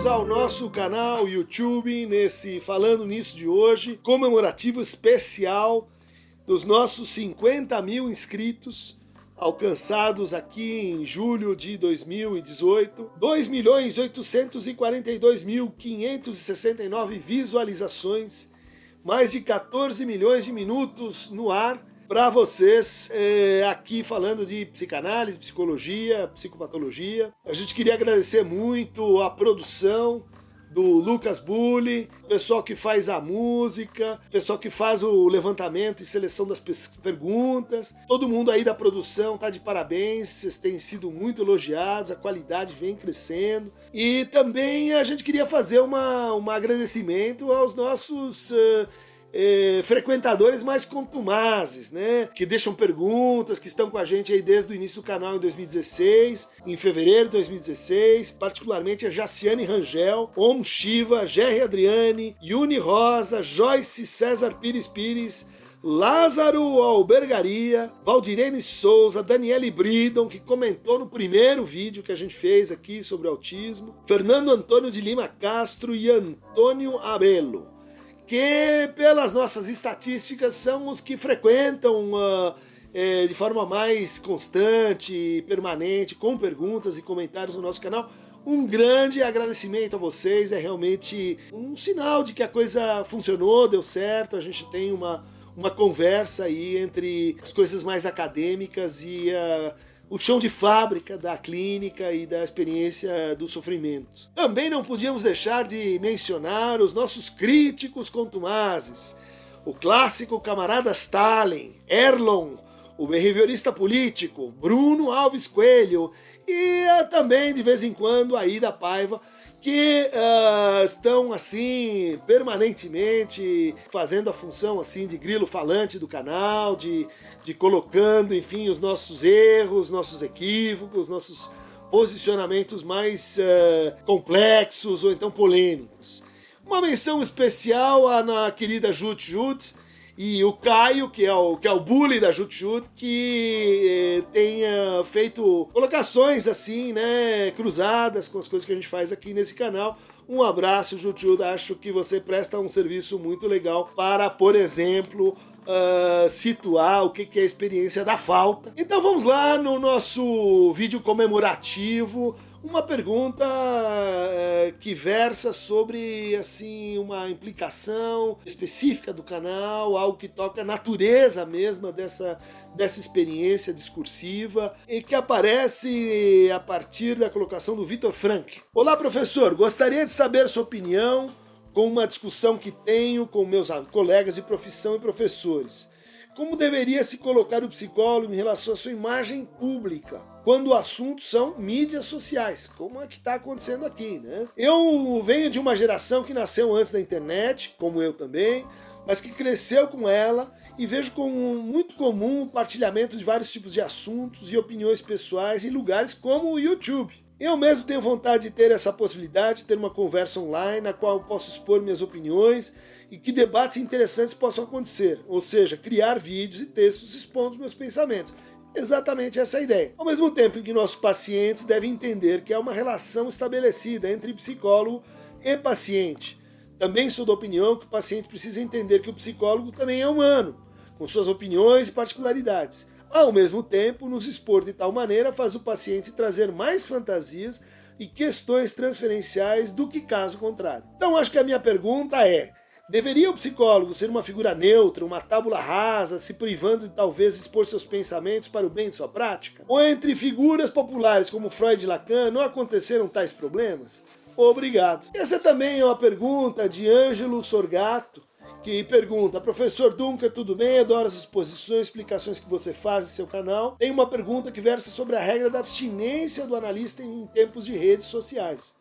bem-vindos ao nosso canal YouTube, nesse Falando Nisso de hoje, comemorativo especial dos nossos 50 mil inscritos, alcançados aqui em julho de 2018, 2.842.569 visualizações, mais de 14 milhões de minutos no ar para vocês é, aqui falando de psicanálise, psicologia, psicopatologia. A gente queria agradecer muito a produção do Lucas Bulli, pessoal que faz a música, pessoal que faz o levantamento e seleção das perguntas. Todo mundo aí da produção tá de parabéns, vocês têm sido muito elogiados, a qualidade vem crescendo. E também a gente queria fazer uma, um agradecimento aos nossos. Uh, é, frequentadores mais contumazes, né? Que deixam perguntas, que estão com a gente aí desde o início do canal em 2016, em fevereiro de 2016, particularmente a Jaciane Rangel, Om Shiva, Jerry Adriane, Yuni Rosa, Joyce César Pires Pires, Lázaro Albergaria, Valdirene Souza, Daniele Bridon, que comentou no primeiro vídeo que a gente fez aqui sobre autismo, Fernando Antônio de Lima Castro e Antônio Abelo que, pelas nossas estatísticas, são os que frequentam uh, de forma mais constante e permanente, com perguntas e comentários no nosso canal. Um grande agradecimento a vocês, é realmente um sinal de que a coisa funcionou, deu certo, a gente tem uma, uma conversa aí entre as coisas mais acadêmicas e uh, o chão de fábrica da clínica e da experiência do sofrimento. Também não podíamos deixar de mencionar os nossos críticos contumazes, o clássico camarada Stalin, Erlon, o behaviorista político, Bruno Alves Coelho e também de vez em quando a Ida Paiva, que uh, estão assim permanentemente fazendo a função assim de grilo falante do canal, de, de colocando, enfim, os nossos erros, nossos equívocos, nossos posicionamentos mais uh, complexos ou então polêmicos. Uma menção especial à na querida Jut Jut, e o Caio, que é o, que é o bully da Jut Jut, que eh, tenha feito colocações assim, né, cruzadas com as coisas que a gente faz aqui nesse canal. Um abraço, Jut Jut, acho que você presta um serviço muito legal para, por exemplo, Uh, situar o que, que é a experiência da falta. Então vamos lá no nosso vídeo comemorativo uma pergunta é, que versa sobre assim uma implicação específica do canal, algo que toca a natureza mesma dessa, dessa experiência discursiva e que aparece a partir da colocação do Vitor Frank. Olá, professor, gostaria de saber sua opinião com uma discussão que tenho com meus colegas de profissão e professores. Como deveria se colocar o psicólogo em relação à sua imagem pública? quando o assunto são mídias sociais, como é que está acontecendo aqui, né? Eu venho de uma geração que nasceu antes da internet, como eu também, mas que cresceu com ela e vejo como muito comum o partilhamento de vários tipos de assuntos e opiniões pessoais em lugares como o YouTube. Eu mesmo tenho vontade de ter essa possibilidade de ter uma conversa online na qual posso expor minhas opiniões e que debates interessantes possam acontecer, ou seja, criar vídeos e textos expondo meus pensamentos exatamente essa ideia. Ao mesmo tempo em que nossos pacientes devem entender que há uma relação estabelecida entre psicólogo e paciente. Também sou da opinião que o paciente precisa entender que o psicólogo também é humano, com suas opiniões e particularidades. Ao mesmo tempo, nos expor de tal maneira faz o paciente trazer mais fantasias e questões transferenciais do que caso contrário. Então, acho que a minha pergunta é: Deveria o psicólogo ser uma figura neutra, uma tábula rasa, se privando de talvez expor seus pensamentos para o bem de sua prática? Ou entre figuras populares como Freud e Lacan não aconteceram tais problemas? Obrigado. Essa também é uma pergunta de Ângelo Sorgato, que pergunta: Professor Dunker, tudo bem? Adoro as exposições, explicações que você faz em seu canal. Tem uma pergunta que versa sobre a regra da abstinência do analista em tempos de redes sociais.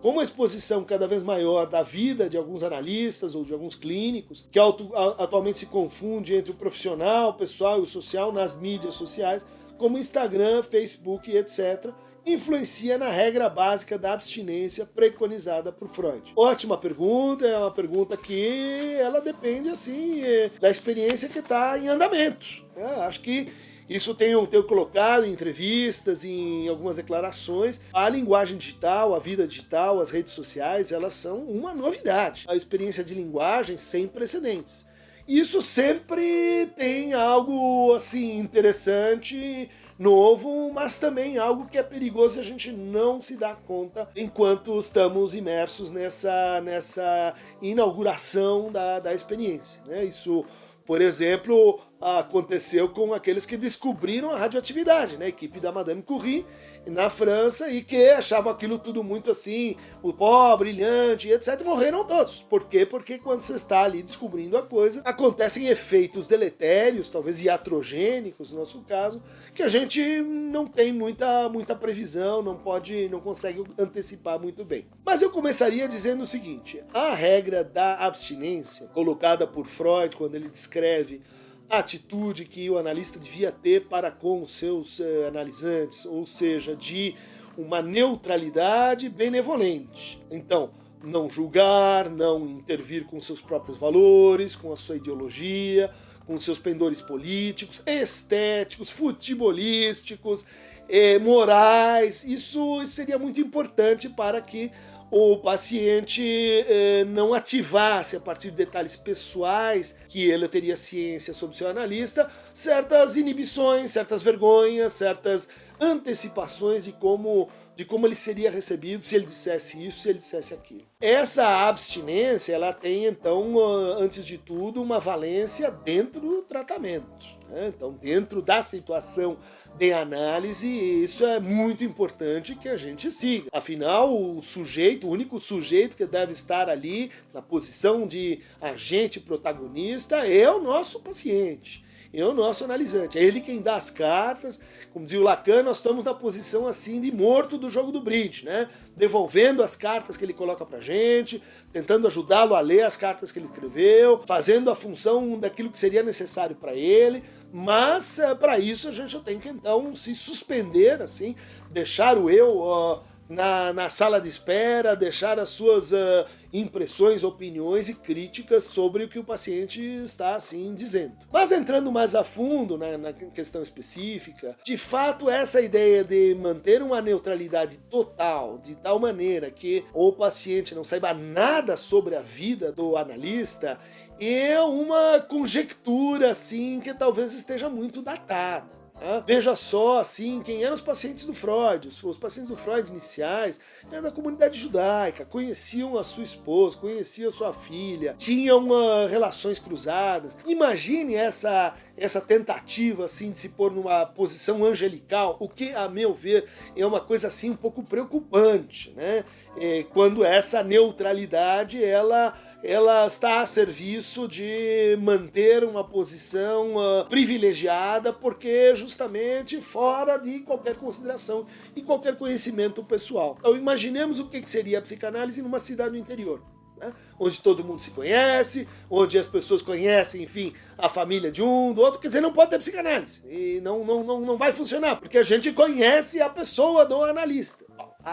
Com a exposição cada vez maior da vida de alguns analistas ou de alguns clínicos, que atualmente se confunde entre o profissional, o pessoal e o social nas mídias sociais, como Instagram, Facebook, etc., influencia na regra básica da abstinência preconizada por Freud? Ótima pergunta, é uma pergunta que ela depende assim é, da experiência que está em andamento. É, acho que Isso tenho, tenho colocado em entrevistas, em algumas declarações. A linguagem digital, a vida digital, as redes sociais, elas são uma novidade. A experiência de linguagem sem precedentes. Isso sempre tem algo assim interessante novo, mas também algo que é perigoso e a gente não se dá conta enquanto estamos imersos nessa, nessa inauguração da, da experiência. Né? Isso, por exemplo, aconteceu com aqueles que descobriram a radioatividade, né? A equipe da Madame Curie na França e que achavam aquilo tudo muito assim, o pó brilhante, etc. Morreram todos. Por quê? Porque quando você está ali descobrindo a coisa, acontecem efeitos deletérios, talvez iatrogênicos no nosso caso, que a gente não tem muita, muita previsão, não pode, não consegue antecipar muito bem. Mas eu começaria dizendo o seguinte: a regra da abstinência, colocada por Freud quando ele descreve atitude que o analista devia ter para com os seus eh, analisantes, ou seja, de uma neutralidade benevolente. Então, não julgar, não intervir com seus próprios valores, com a sua ideologia, com seus pendores políticos, estéticos, futebolísticos, eh, morais. Isso seria muito importante para que o paciente eh, não ativasse, a partir de detalhes pessoais que ele teria ciência sobre seu analista, certas inibições, certas vergonhas, certas antecipações de como de como ele seria recebido se ele dissesse isso, se ele dissesse aquilo. Essa abstinência, ela tem então, antes de tudo, uma valência dentro do tratamento. Né? Então, dentro da situação de análise, isso é muito importante que a gente siga. Afinal, o sujeito, o único sujeito que deve estar ali na posição de agente protagonista é o nosso paciente, o nosso analisante, é ele quem dá as cartas. Como dizia o Lacan, nós estamos na posição assim de morto do jogo do bridge, né? Devolvendo as cartas que ele coloca pra gente, tentando ajudá-lo a ler as cartas que ele escreveu, fazendo a função daquilo que seria necessário para ele mas é, para isso a gente tem que então se suspender, assim, deixar o eu uh, na, na sala de espera, deixar as suas uh, impressões, opiniões e críticas sobre o que o paciente está assim dizendo. Mas entrando mais a fundo na, na questão específica, de fato essa ideia de manter uma neutralidade total, de tal maneira que o paciente não saiba nada sobre a vida do analista é uma conjectura assim que talvez esteja muito datada. Né? Veja só, assim, quem eram os pacientes do Freud. Os, os, pacientes do Freud iniciais eram da comunidade judaica, conheciam a sua esposa, conheciam a sua filha, tinham uh, relações cruzadas. Imagine essa, essa tentativa, assim, de se pôr numa posição angelical, o que, a meu ver, é uma coisa, assim, um pouco preocupante, né? É, quando essa neutralidade, ela ela está a serviço de manter uma posição uh, privilegiada, porque justamente fora de qualquer consideração e qualquer conhecimento pessoal. Então imaginemos o que seria a psicanálise numa cidade do interior. Né? Onde todo mundo se conhece, onde as pessoas conhecem, enfim, a família de um, do outro, quer dizer, não pode ter psicanálise. E não, não, não, não vai funcionar, porque a gente conhece a pessoa do analista.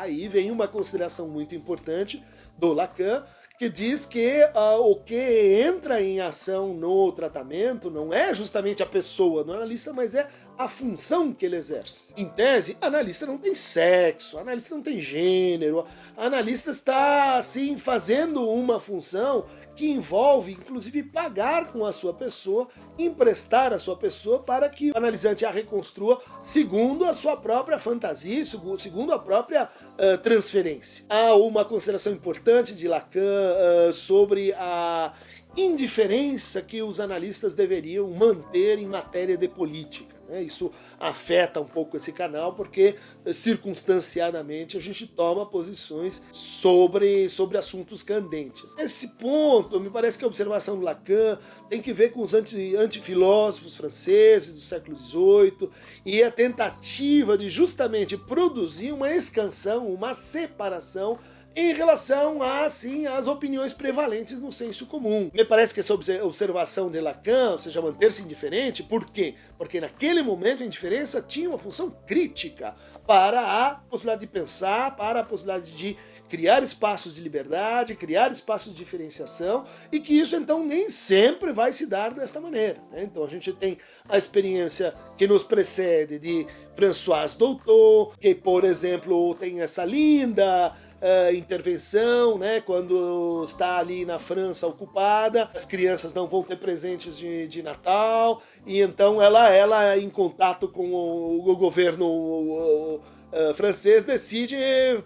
Aí vem uma consideração muito importante do Lacan, que diz que uh, o que entra em ação no tratamento não é justamente a pessoa do analista, mas é a função que ele exerce. Em tese, analista não tem sexo, analista não tem gênero, analista está assim fazendo uma função que envolve inclusive pagar com a sua pessoa, emprestar a sua pessoa para que o analisante a reconstrua segundo a sua própria fantasia, segundo a própria uh, transferência. Há uma consideração importante de Lacan uh, sobre a indiferença que os analistas deveriam manter em matéria de política. Né? Isso afeta um pouco esse canal porque circunstanciadamente a gente toma posições sobre, sobre assuntos candentes. Esse ponto, me parece que a observação do Lacan tem que ver com os anti, antifilósofos franceses do século XVIII e a tentativa de justamente produzir uma escansão, uma separação em relação a, sim, às opiniões prevalentes no senso comum. Me parece que essa observação de Lacan, ou seja, manter-se indiferente, por quê? Porque naquele momento a indiferença tinha uma função crítica para a possibilidade de pensar, para a possibilidade de criar espaços de liberdade, criar espaços de diferenciação e que isso então nem sempre vai se dar desta maneira. Né? Então a gente tem a experiência que nos precede de François Doutor, que por exemplo tem essa linda uh, intervenção, né? Quando está ali na França ocupada, as crianças não vão ter presentes de, de Natal e então ela, ela em contato com o, o governo o, o, uh, francês decide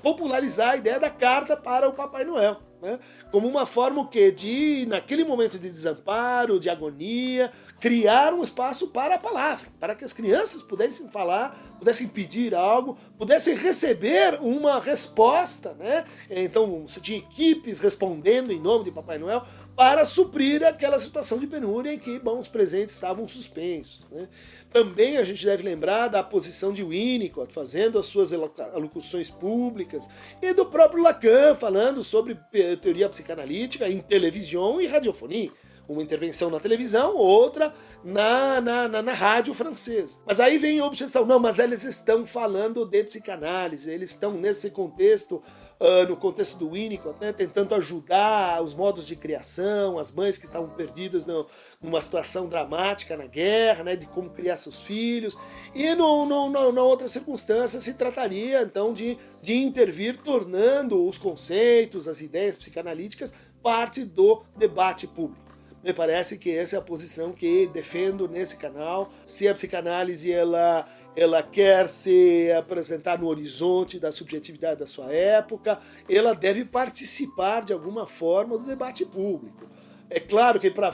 popularizar a ideia da carta para o Papai Noel né? como uma forma o quê? de, naquele momento de desamparo, de agonia, criar um espaço para a palavra, para que as crianças pudessem falar, pudessem pedir algo, pudessem receber uma resposta. Né? Então você tinha equipes respondendo em nome de Papai Noel para suprir aquela situação de penúria em que bom, os presentes estavam suspensos. Né? Também a gente deve lembrar da posição de Winnicott fazendo as suas alocuções públicas e do próprio Lacan falando sobre teoria psicanalítica em televisão e radiofonia. Uma intervenção na televisão, outra na, na, na, na, rádio francesa. Mas aí vem a objeção: não, mas eles estão falando de psicanálise, eles estão nesse contexto uh, no contexto do Winnicott, né, tentando ajudar os modos de criação, as mães que estavam perdidas no, numa situação dramática na guerra, né, de como criar seus filhos. E no, no, no, na outra circunstância se trataria então de, de intervir, tornando os conceitos, as ideias psicanalíticas parte do debate público. Me parece que essa é a posição que defendo nesse canal. Se a psicanálise ela ela quer se apresentar no horizonte da subjetividade da sua época, ela deve participar de alguma forma do debate público. É claro que para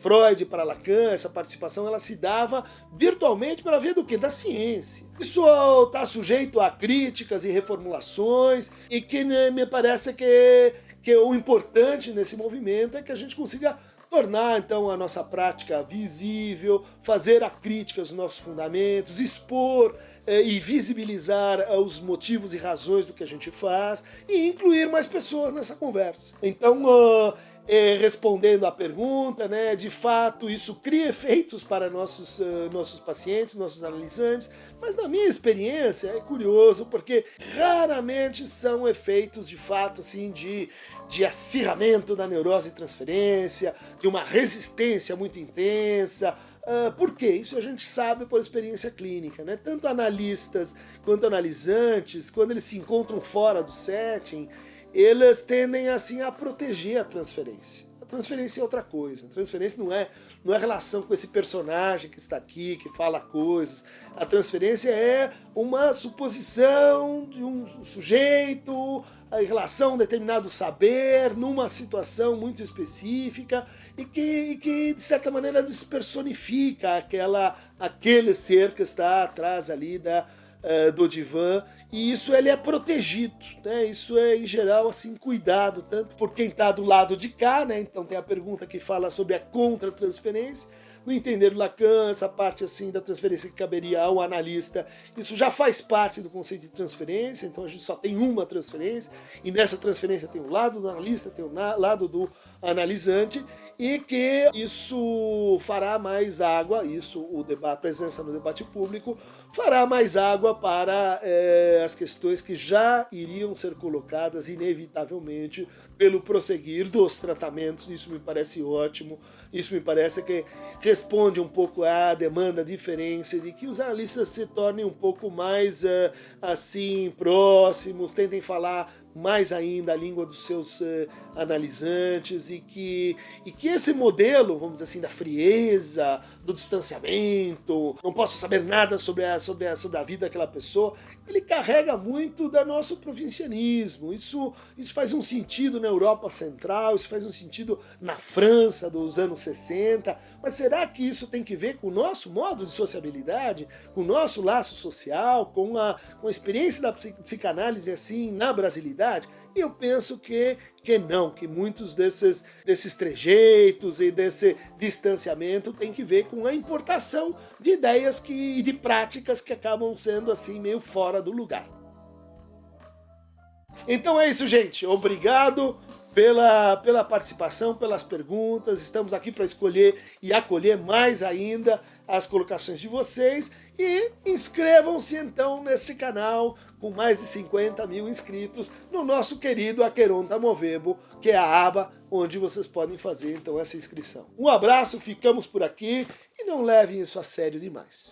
Freud, para Lacan, essa participação ela se dava virtualmente para ver do que da ciência. Isso está sujeito a críticas e reformulações e que né, me parece que que o importante nesse movimento é que a gente consiga tornar então a nossa prática visível, fazer a crítica aos nossos fundamentos, expor eh, e visibilizar eh, os motivos e razões do que a gente faz e incluir mais pessoas nessa conversa. Então, uh, é, respondendo à pergunta, né, de fato isso cria efeitos para nossos, uh, nossos pacientes, nossos analisantes, mas na minha experiência é curioso porque raramente são efeitos de fato assim de, de acirramento da neurose e transferência, de uma resistência muito intensa, Uh, por quê? Isso a gente sabe por experiência clínica, né? Tanto analistas quanto analisantes, quando eles se encontram fora do setting, eles tendem assim a proteger a transferência. A transferência é outra coisa. A transferência não é, não é relação com esse personagem que está aqui, que fala coisas. A transferência é uma suposição de um sujeito em relação a um determinado saber, numa situação muito específica, e que, e que de certa maneira despersonifica aquela, aquele ser que está atrás ali da, uh, do divã e isso ele é protegido, né? Isso é em geral assim cuidado tanto por quem está do lado de cá, né? Então tem a pergunta que fala sobre a contra-transferência. No entender do Lacan, essa parte assim da transferência que caberia ao analista, isso já faz parte do conceito de transferência, então a gente só tem uma transferência, e nessa transferência tem o lado do analista, tem o lado do analisante, e que isso fará mais água, isso o a presença no debate público fará mais água para é, as questões que já iriam ser colocadas inevitavelmente pelo prosseguir dos tratamentos. Isso me parece ótimo. Isso me parece que responde um pouco à demanda diferença de que os analistas se tornem um pouco mais uh, assim próximos, tentem falar mais ainda a língua dos seus uh, analisantes e que, e que esse modelo, vamos dizer assim, da frieza, do distanciamento, não posso saber nada sobre a, sobre a, sobre a vida daquela pessoa, ele carrega muito do nosso provincianismo. Isso, isso faz um sentido na Europa Central, isso faz um sentido na França dos anos 60, mas será que isso tem que ver com o nosso modo de sociabilidade, com o nosso laço social, com a, com a experiência da psicanálise assim na brasilidade? E eu penso que, que não, que muitos desses, desses trejeitos e desse distanciamento tem que ver com a importação de ideias que, e de práticas que acabam sendo assim meio fora do lugar. Então é isso, gente. Obrigado pela, pela participação, pelas perguntas. Estamos aqui para escolher e acolher mais ainda as colocações de vocês. E inscrevam-se então neste canal com mais de 50 mil inscritos no nosso querido Aqueronta Movebo, que é a aba onde vocês podem fazer então essa inscrição. Um abraço, ficamos por aqui e não levem isso a sério demais.